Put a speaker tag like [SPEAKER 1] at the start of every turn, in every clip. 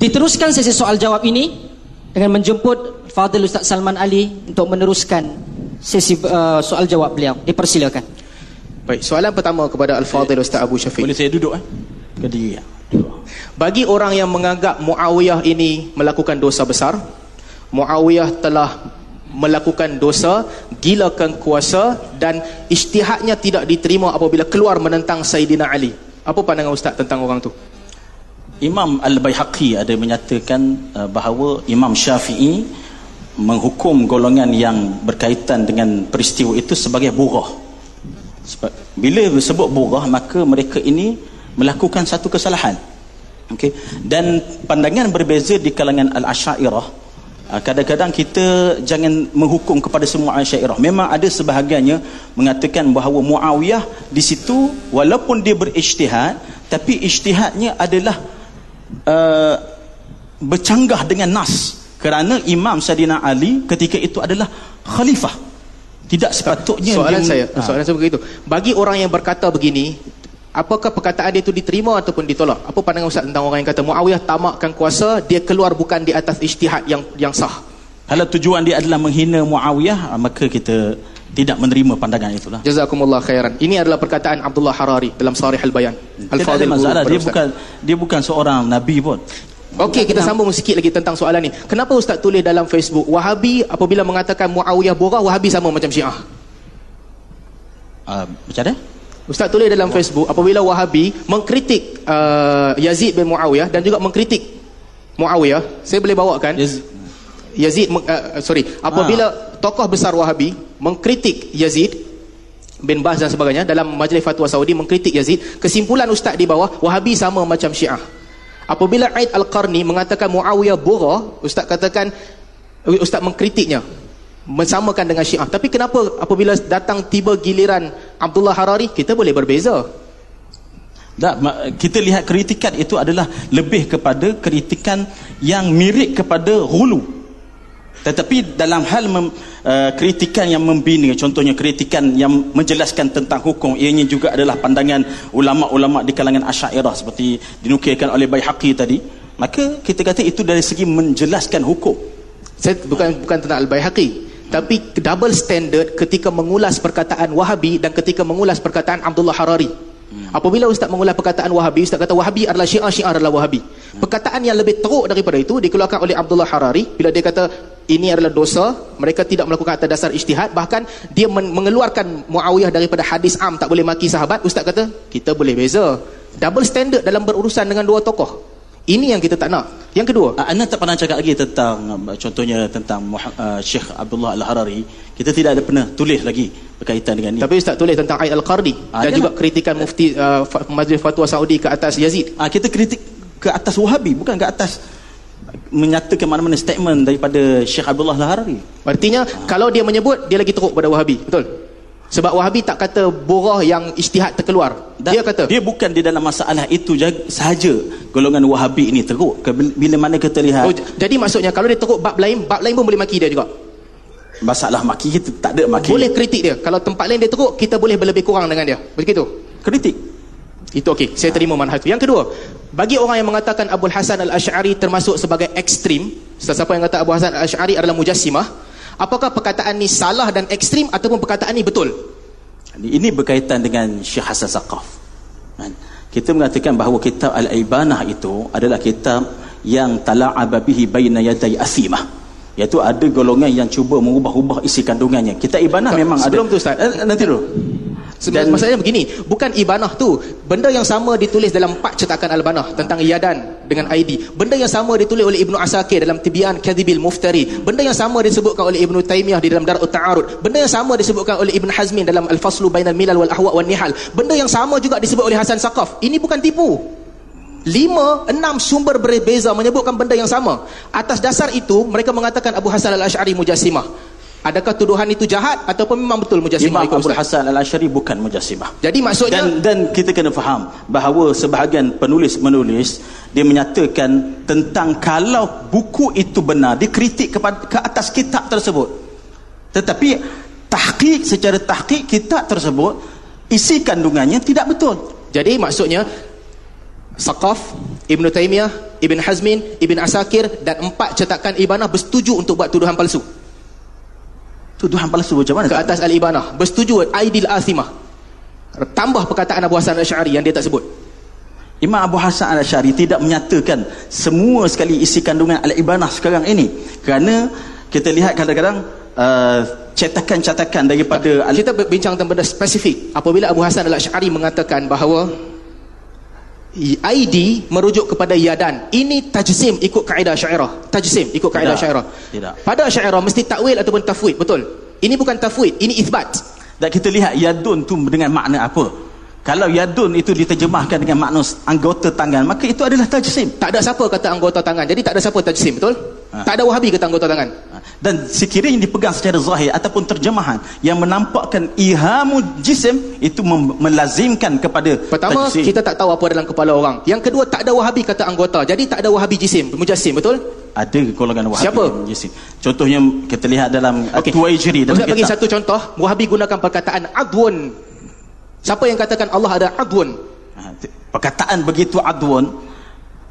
[SPEAKER 1] Diteruskan sesi soal jawab ini dengan menjemput Fadil Ustaz Salman Ali untuk meneruskan sesi uh, soal jawab beliau. Dipersilakan.
[SPEAKER 2] Baik, soalan pertama kepada Al-Fadhil Ustaz Abu Syafiq.
[SPEAKER 3] Boleh saya duduk eh? Kediri.
[SPEAKER 2] Bagi orang yang menganggap Muawiyah ini melakukan dosa besar, Muawiyah telah melakukan dosa, gilakan kuasa dan ijtihadnya tidak diterima apabila keluar menentang Sayyidina Ali. Apa pandangan Ustaz tentang orang tu?
[SPEAKER 3] Imam Al-Baihaqi ada menyatakan uh, bahawa Imam Syafi'i menghukum golongan yang berkaitan dengan peristiwa itu sebagai burah. Sebab bila disebut burah maka mereka ini melakukan satu kesalahan. Okey. Dan pandangan berbeza di kalangan Al-Asy'ariyah. Uh, kadang-kadang kita jangan menghukum kepada semua Asy'ariyah. Memang ada sebahagiannya mengatakan bahawa Muawiyah di situ walaupun dia berijtihad tapi ijtihadnya adalah uh, bercanggah dengan nas. Kerana Imam Sayyidina Ali ketika itu adalah khalifah. Tidak sepatutnya
[SPEAKER 2] soalan
[SPEAKER 3] dia,
[SPEAKER 2] saya
[SPEAKER 3] ha.
[SPEAKER 2] soalan saya begitu. Bagi orang yang berkata begini apakah perkataan dia itu diterima ataupun ditolak? Apa pandangan Ustaz tentang orang yang kata Muawiyah tamakkan kuasa dia keluar bukan di atas ijtihad yang yang sah?
[SPEAKER 3] Kalau tujuan dia adalah menghina Muawiyah maka kita tidak menerima pandangan itulah
[SPEAKER 2] jazakumullah khairan ini adalah perkataan Abdullah Harari dalam Sarih Al-Bayan
[SPEAKER 3] tidak ada masalah dia bukan dia bukan seorang nabi pun
[SPEAKER 2] Okey, kita sambung sikit lagi tentang soalan ni. Kenapa Ustaz tulis dalam Facebook, Wahabi apabila mengatakan Muawiyah borah, Wahabi sama macam Syiah?
[SPEAKER 3] Uh, macam mana?
[SPEAKER 2] Ustaz tulis dalam Facebook, apabila Wahabi mengkritik uh, Yazid bin Muawiyah dan juga mengkritik Muawiyah, saya boleh bawakan? Yazid, Yazid uh, sorry, apabila ha. Tokoh besar Wahabi mengkritik Yazid bin Baz dan sebagainya dalam majlis fatwa Saudi mengkritik Yazid, kesimpulan Ustaz di bawah, Wahabi sama macam Syiah. Apabila Aid Al-Qarni mengatakan Muawiyah Bura, Ustaz katakan Ustaz mengkritiknya mensamakan dengan Syiah. Tapi kenapa apabila datang tiba giliran Abdullah Harari, kita boleh berbeza?
[SPEAKER 3] Tak, kita lihat kritikan itu adalah lebih kepada kritikan yang mirip kepada hulu tetapi dalam hal mem, uh, kritikan yang membina contohnya kritikan yang menjelaskan tentang hukum ianya juga adalah pandangan ulama-ulama di kalangan asyairah seperti dinukilkan oleh Baihaqi tadi maka kita kata itu dari segi menjelaskan hukum
[SPEAKER 2] saya bukan bukan tentang Al-Baihaqi tapi double standard ketika mengulas perkataan Wahabi dan ketika mengulas perkataan Abdullah Harari Hmm. Apabila ustaz mengulas perkataan Wahabi, ustaz kata Wahabi adalah Syiah, Syiah adalah Wahabi. Perkataan yang lebih teruk daripada itu dikeluarkan oleh Abdullah Harari bila dia kata ini adalah dosa, mereka tidak melakukan atas dasar ijtihad, bahkan dia mengeluarkan Muawiyah daripada hadis am tak boleh maki sahabat, ustaz kata kita boleh beza. Double standard dalam berurusan dengan dua tokoh. Ini yang kita tak nak. Yang kedua,
[SPEAKER 3] uh, anda tak pernah cakap lagi tentang uh, contohnya tentang uh, Syekh Abdullah Al-Harari. Kita tidak ada pernah tulis lagi berkaitan dengan ini.
[SPEAKER 2] Tapi Ustaz tulis tentang Aid Al-Qardi uh, dan juga kritikan mufti uh, Majlis Fatwa Saudi ke atas Yazid.
[SPEAKER 3] Uh, kita kritik ke atas Wahabi, bukan ke atas menyatakan mana-mana statement daripada Syekh Abdullah Al-Harari.
[SPEAKER 2] Artinya uh. kalau dia menyebut dia lagi teruk pada Wahabi, betul? Sebab Wahabi tak kata borah yang istihad terkeluar. Dan dia kata
[SPEAKER 3] dia bukan di dalam masalah itu sahaja golongan Wahabi ini teruk. Bila mana kita lihat. Oh,
[SPEAKER 2] jadi maksudnya kalau dia teruk bab lain, bab lain pun boleh maki dia juga.
[SPEAKER 3] Masalah maki kita tak ada maki.
[SPEAKER 2] Boleh kritik dia. Kalau tempat lain dia teruk, kita boleh lebih kurang dengan dia. Begitu.
[SPEAKER 3] Kritik.
[SPEAKER 2] Itu okey. Saya terima manhaj itu. Yang kedua, bagi orang yang mengatakan Abu Hasan Al-Asy'ari termasuk sebagai ekstrim, siapa yang kata Abu Hasan Al-Asy'ari adalah mujassimah, apakah perkataan ni salah dan ekstrim ataupun perkataan ni betul?
[SPEAKER 3] Ini berkaitan dengan Syekh Hasan Saqaf. Kan? kita mengatakan bahawa kitab Al-Ibanah itu adalah kitab yang tala'aba bihi baina yaday asimah iaitu ada golongan yang cuba mengubah-ubah isi kandungannya. Kitab Ibanah memang
[SPEAKER 2] sebelum
[SPEAKER 3] ada.
[SPEAKER 2] tu Ustaz.
[SPEAKER 3] Eh, nanti dulu
[SPEAKER 2] dan maksudnya begini, bukan ibanah tu, benda yang sama ditulis dalam empat cetakan al-banah tentang iadan dengan ID. Benda yang sama ditulis oleh Ibnu Asakir dalam Tibyan Kadhibil Muftari. Benda yang sama disebutkan oleh Ibnu Taimiyah di dalam Darut Ta'arud. Benda yang sama disebutkan oleh Ibn Hazmin dalam Al-Faslu Bainal Milal wal Ahwa wan Nihal. Benda yang sama juga disebut oleh Hasan Saqaf. Ini bukan tipu. Lima, enam sumber berbeza menyebutkan benda yang sama. Atas dasar itu, mereka mengatakan Abu Hasan al-Ash'ari mujassimah. Adakah tuduhan itu jahat ataupun memang betul mujassimah
[SPEAKER 3] Imam Abu Hasan Al-Asy'ari bukan mujassimah.
[SPEAKER 2] Jadi maksudnya
[SPEAKER 3] dan, dan kita kena faham bahawa sebahagian penulis-menulis dia menyatakan tentang kalau buku itu benar dikritik kepada ke atas kitab tersebut. Tetapi tahqiq secara tahqiq kitab tersebut isi kandungannya tidak betul.
[SPEAKER 2] Jadi maksudnya Saqaf, Ibn Taymiyah, Ibn Hazmin, Ibn Asakir dan empat cetakan Ibanah bersetuju untuk buat tuduhan palsu.
[SPEAKER 3] Tuduhan palsu macam mana?
[SPEAKER 2] Ke atas Al-Ibanah. Bersetuju Aidil Athimah. Tambah perkataan Abu Hasan Al-Syari yang dia tak sebut.
[SPEAKER 3] Imam Abu Hasan Al-Syari tidak menyatakan semua sekali isi kandungan Al-Ibanah sekarang ini. Kerana kita lihat kadang-kadang uh, cetakan-cetakan daripada
[SPEAKER 2] kita berbincang tentang benda spesifik. Apabila Abu Hasan Al-Syari mengatakan bahawa ID merujuk kepada yadan. Ini tajsim ikut kaedah syairah. Tajsim ikut kaedah syairah.
[SPEAKER 3] Tidak.
[SPEAKER 2] Pada syairah mesti takwil ataupun tafwid, betul? Ini bukan tafwid, ini ithbat.
[SPEAKER 3] Dan kita lihat yadun tu dengan makna apa? Kalau yadun itu diterjemahkan dengan makna anggota tangan, maka itu adalah tajsim.
[SPEAKER 2] Tak ada siapa kata anggota tangan. Jadi tak ada siapa tajsim, betul? Ha. Tak ada wahabi kata anggota tangan.
[SPEAKER 3] Dan sekiranya dipegang secara zahir ataupun terjemahan yang menampakkan ihamu jisim itu melazimkan kepada
[SPEAKER 2] Pertama, tajsim. kita tak tahu apa dalam kepala orang. Yang kedua, tak ada wahabi kata anggota. Jadi tak ada wahabi jisim, mujassim, betul?
[SPEAKER 3] Ada golongan wahabi
[SPEAKER 2] Siapa?
[SPEAKER 3] jisim. Contohnya kita lihat dalam okay. Tuwaijiri
[SPEAKER 2] dalam Ustaz bagi satu contoh, wahabi gunakan perkataan adwun. Siapa yang katakan Allah ada adwun?
[SPEAKER 3] Ha, perkataan begitu adwun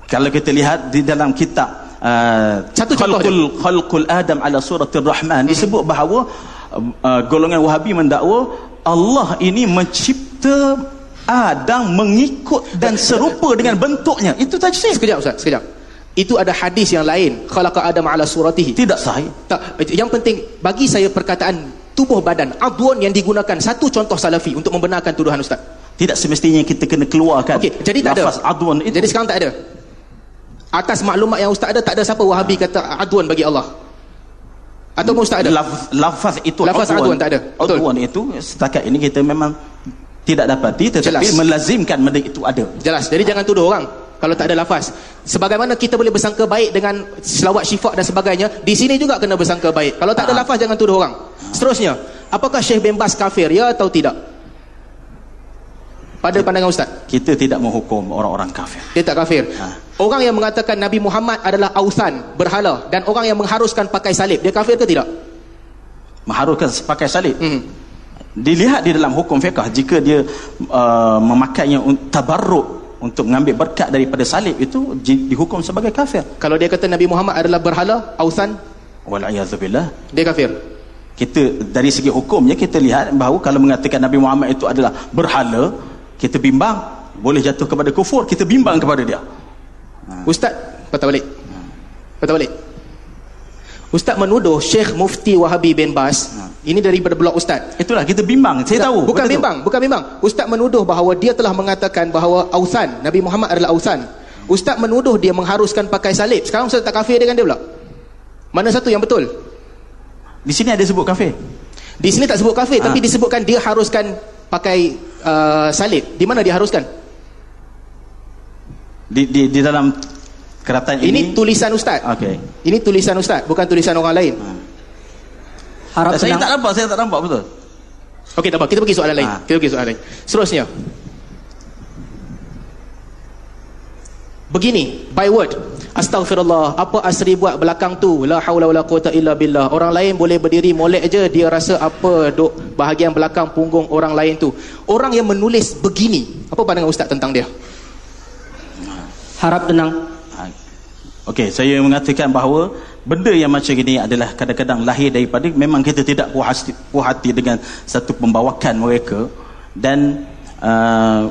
[SPEAKER 3] kalau kita lihat di dalam kitab uh,
[SPEAKER 2] satu contoh
[SPEAKER 3] khalqul, khalqul adam ala suratul rahman hmm. disebut bahawa uh, golongan wahabi mendakwa Allah ini mencipta Adam mengikut dan serupa dengan bentuknya. Itu tajsim
[SPEAKER 2] sekejap ustaz sekejap. Itu ada hadis yang lain. Khalaqa adam ala suratihi.
[SPEAKER 3] Tidak sahih.
[SPEAKER 2] Tak yang penting bagi saya perkataan tubuh badan adwan yang digunakan satu contoh salafi untuk membenarkan tuduhan ustaz.
[SPEAKER 3] Tidak semestinya kita kena keluarkan
[SPEAKER 2] okay, jadi tak ada. adwan itu. Jadi sekarang tak ada atas maklumat yang ustaz ada tak ada siapa wahabi kata aduan bagi Allah. Atau ustaz ada?
[SPEAKER 3] Laf, lafaz itu
[SPEAKER 2] lafaz aduan, tak ada.
[SPEAKER 3] Betul. Aduan itu setakat ini kita memang tidak dapati tetapi jelas. melazimkan benda itu ada.
[SPEAKER 2] Jelas. Jadi jangan tuduh orang kalau tak ada lafaz. Sebagaimana kita boleh bersangka baik dengan selawat syifa dan sebagainya di sini juga kena bersangka baik. Kalau tak ada ha. lafaz jangan tuduh orang. Seterusnya apakah Syekh bin Bas kafir ya atau tidak? Pada pandangan ustaz.
[SPEAKER 3] kita tidak menghukum orang-orang kafir.
[SPEAKER 2] Dia tak kafir. Ha. Orang yang mengatakan Nabi Muhammad adalah ausan berhala dan orang yang mengharuskan pakai salib dia kafir ke tidak?
[SPEAKER 3] Mengharuskan pakai salib? Hmm. dilihat di dalam hukum fiqh jika dia uh, memakainya tabarruk untuk mengambil berkat daripada salib itu dihukum sebagai kafir.
[SPEAKER 2] Kalau dia kata Nabi Muhammad adalah berhala ausan?
[SPEAKER 3] Wala'iyazubillah
[SPEAKER 2] dia kafir?
[SPEAKER 3] Kita dari segi hukumnya kita lihat bahawa kalau mengatakan Nabi Muhammad itu adalah berhala kita bimbang boleh jatuh kepada kufur kita bimbang kepada dia
[SPEAKER 2] ha. ustaz patah balik. Patah balik. Ustaz menuduh Syekh Mufti Wahabi bin Bas ha. ini daripada blog ustaz.
[SPEAKER 3] Itulah kita bimbang saya tahu.
[SPEAKER 2] bukan bimbang bukan bimbang. Ustaz menuduh bahawa dia telah mengatakan bahawa ausan Nabi Muhammad adalah ausan. Ustaz menuduh dia mengharuskan pakai salib. Sekarang ustaz tak kafir dengan dia pula? Mana satu yang betul?
[SPEAKER 3] Di sini ada sebut kafir?
[SPEAKER 2] Di sini tak sebut kafir ha. tapi disebutkan dia haruskan pakai uh, salib. Di mana diharuskan
[SPEAKER 3] di di di dalam keratan ini
[SPEAKER 2] ini tulisan ustaz.
[SPEAKER 3] Okey.
[SPEAKER 2] Ini tulisan ustaz bukan tulisan orang lain. Ha.
[SPEAKER 3] harap saya tak nampak saya tak nampak betul?
[SPEAKER 2] Okey tak apa. Kita pergi soalan lain. Ha. kita pergi soalan lain. Seterusnya. Begini by word. Astaghfirullah Apa Asri buat belakang tu? La hawla wa la quwata illa billah. Orang lain boleh berdiri molek je Dia rasa apa duk bahagian belakang punggung orang lain tu. Orang yang menulis begini Apa pandangan Ustaz tentang dia?
[SPEAKER 1] Harap tenang.
[SPEAKER 3] Okey, saya mengatakan bahawa benda yang macam ini adalah kadang-kadang lahir daripada memang kita tidak puas hati, puas hati dengan satu pembawakan mereka dan uh,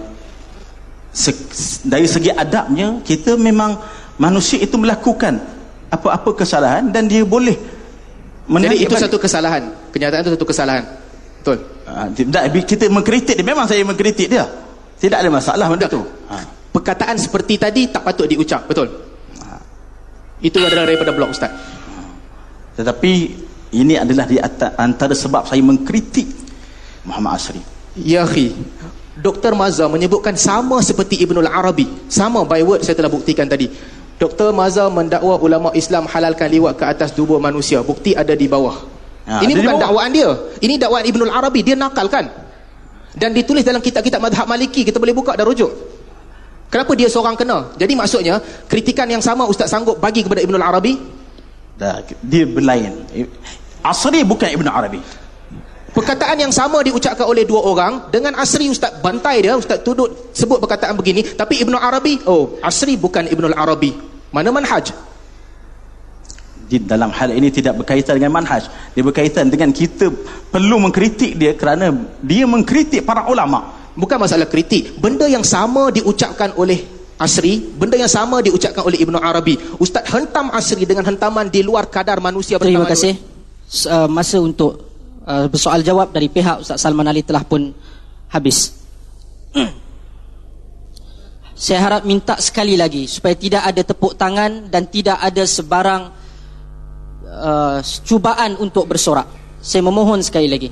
[SPEAKER 3] se, dari segi adabnya kita memang manusia itu melakukan apa-apa kesalahan dan dia boleh
[SPEAKER 2] jadi itu balik. satu kesalahan. Kenyataan itu satu kesalahan. Betul?
[SPEAKER 3] Ha, tidak kita mengkritik dia. Memang saya mengkritik dia. Tidak ada masalah benda tu. Ha.
[SPEAKER 2] Perkataan seperti tadi tak patut diucap betul ha. itu adalah daripada blog ustaz
[SPEAKER 3] tetapi ini adalah di atas, antara sebab saya mengkritik Muhammad Asri
[SPEAKER 2] ya khi Dr. Mazhar menyebutkan sama seperti Ibnul Arabi sama by word saya telah buktikan tadi Dr. Maza mendakwa ulama Islam halalkan liwat ke atas tubuh manusia. Bukti ada di bawah. Ha, ini bukan dakwaan dia. Ini dakwaan Ibnul Arabi. Dia nakalkan. Dan ditulis dalam kitab-kitab madhab maliki. Kita boleh buka dan rujuk. Kenapa dia seorang kena? Jadi maksudnya, kritikan yang sama Ustaz sanggup bagi kepada Ibnul Arabi?
[SPEAKER 3] Dah, dia berlain. Asri bukan Ibnul Arabi.
[SPEAKER 2] Perkataan yang sama diucapkan oleh dua orang dengan Asri Ustaz bantai dia Ustaz tuduh sebut perkataan begini tapi Ibnu Arabi oh Asri bukan Ibnu Arabi Mana manhaj?
[SPEAKER 3] di dalam hal ini tidak berkaitan dengan manhaj dia berkaitan dengan kita perlu mengkritik dia kerana dia mengkritik para ulama
[SPEAKER 2] Bukan masalah kritik. Benda yang sama diucapkan oleh Asri, benda yang sama diucapkan oleh Ibnu Arabi. Ustaz hentam Asri dengan hentaman di luar kadar manusia
[SPEAKER 1] Terima kasih. Uh, masa untuk uh, bersoal jawab dari pihak Ustaz Salman Ali telah pun habis. Saya harap minta sekali lagi supaya tidak ada tepuk tangan dan tidak ada sebarang uh, cubaan untuk bersorak. Saya memohon sekali lagi.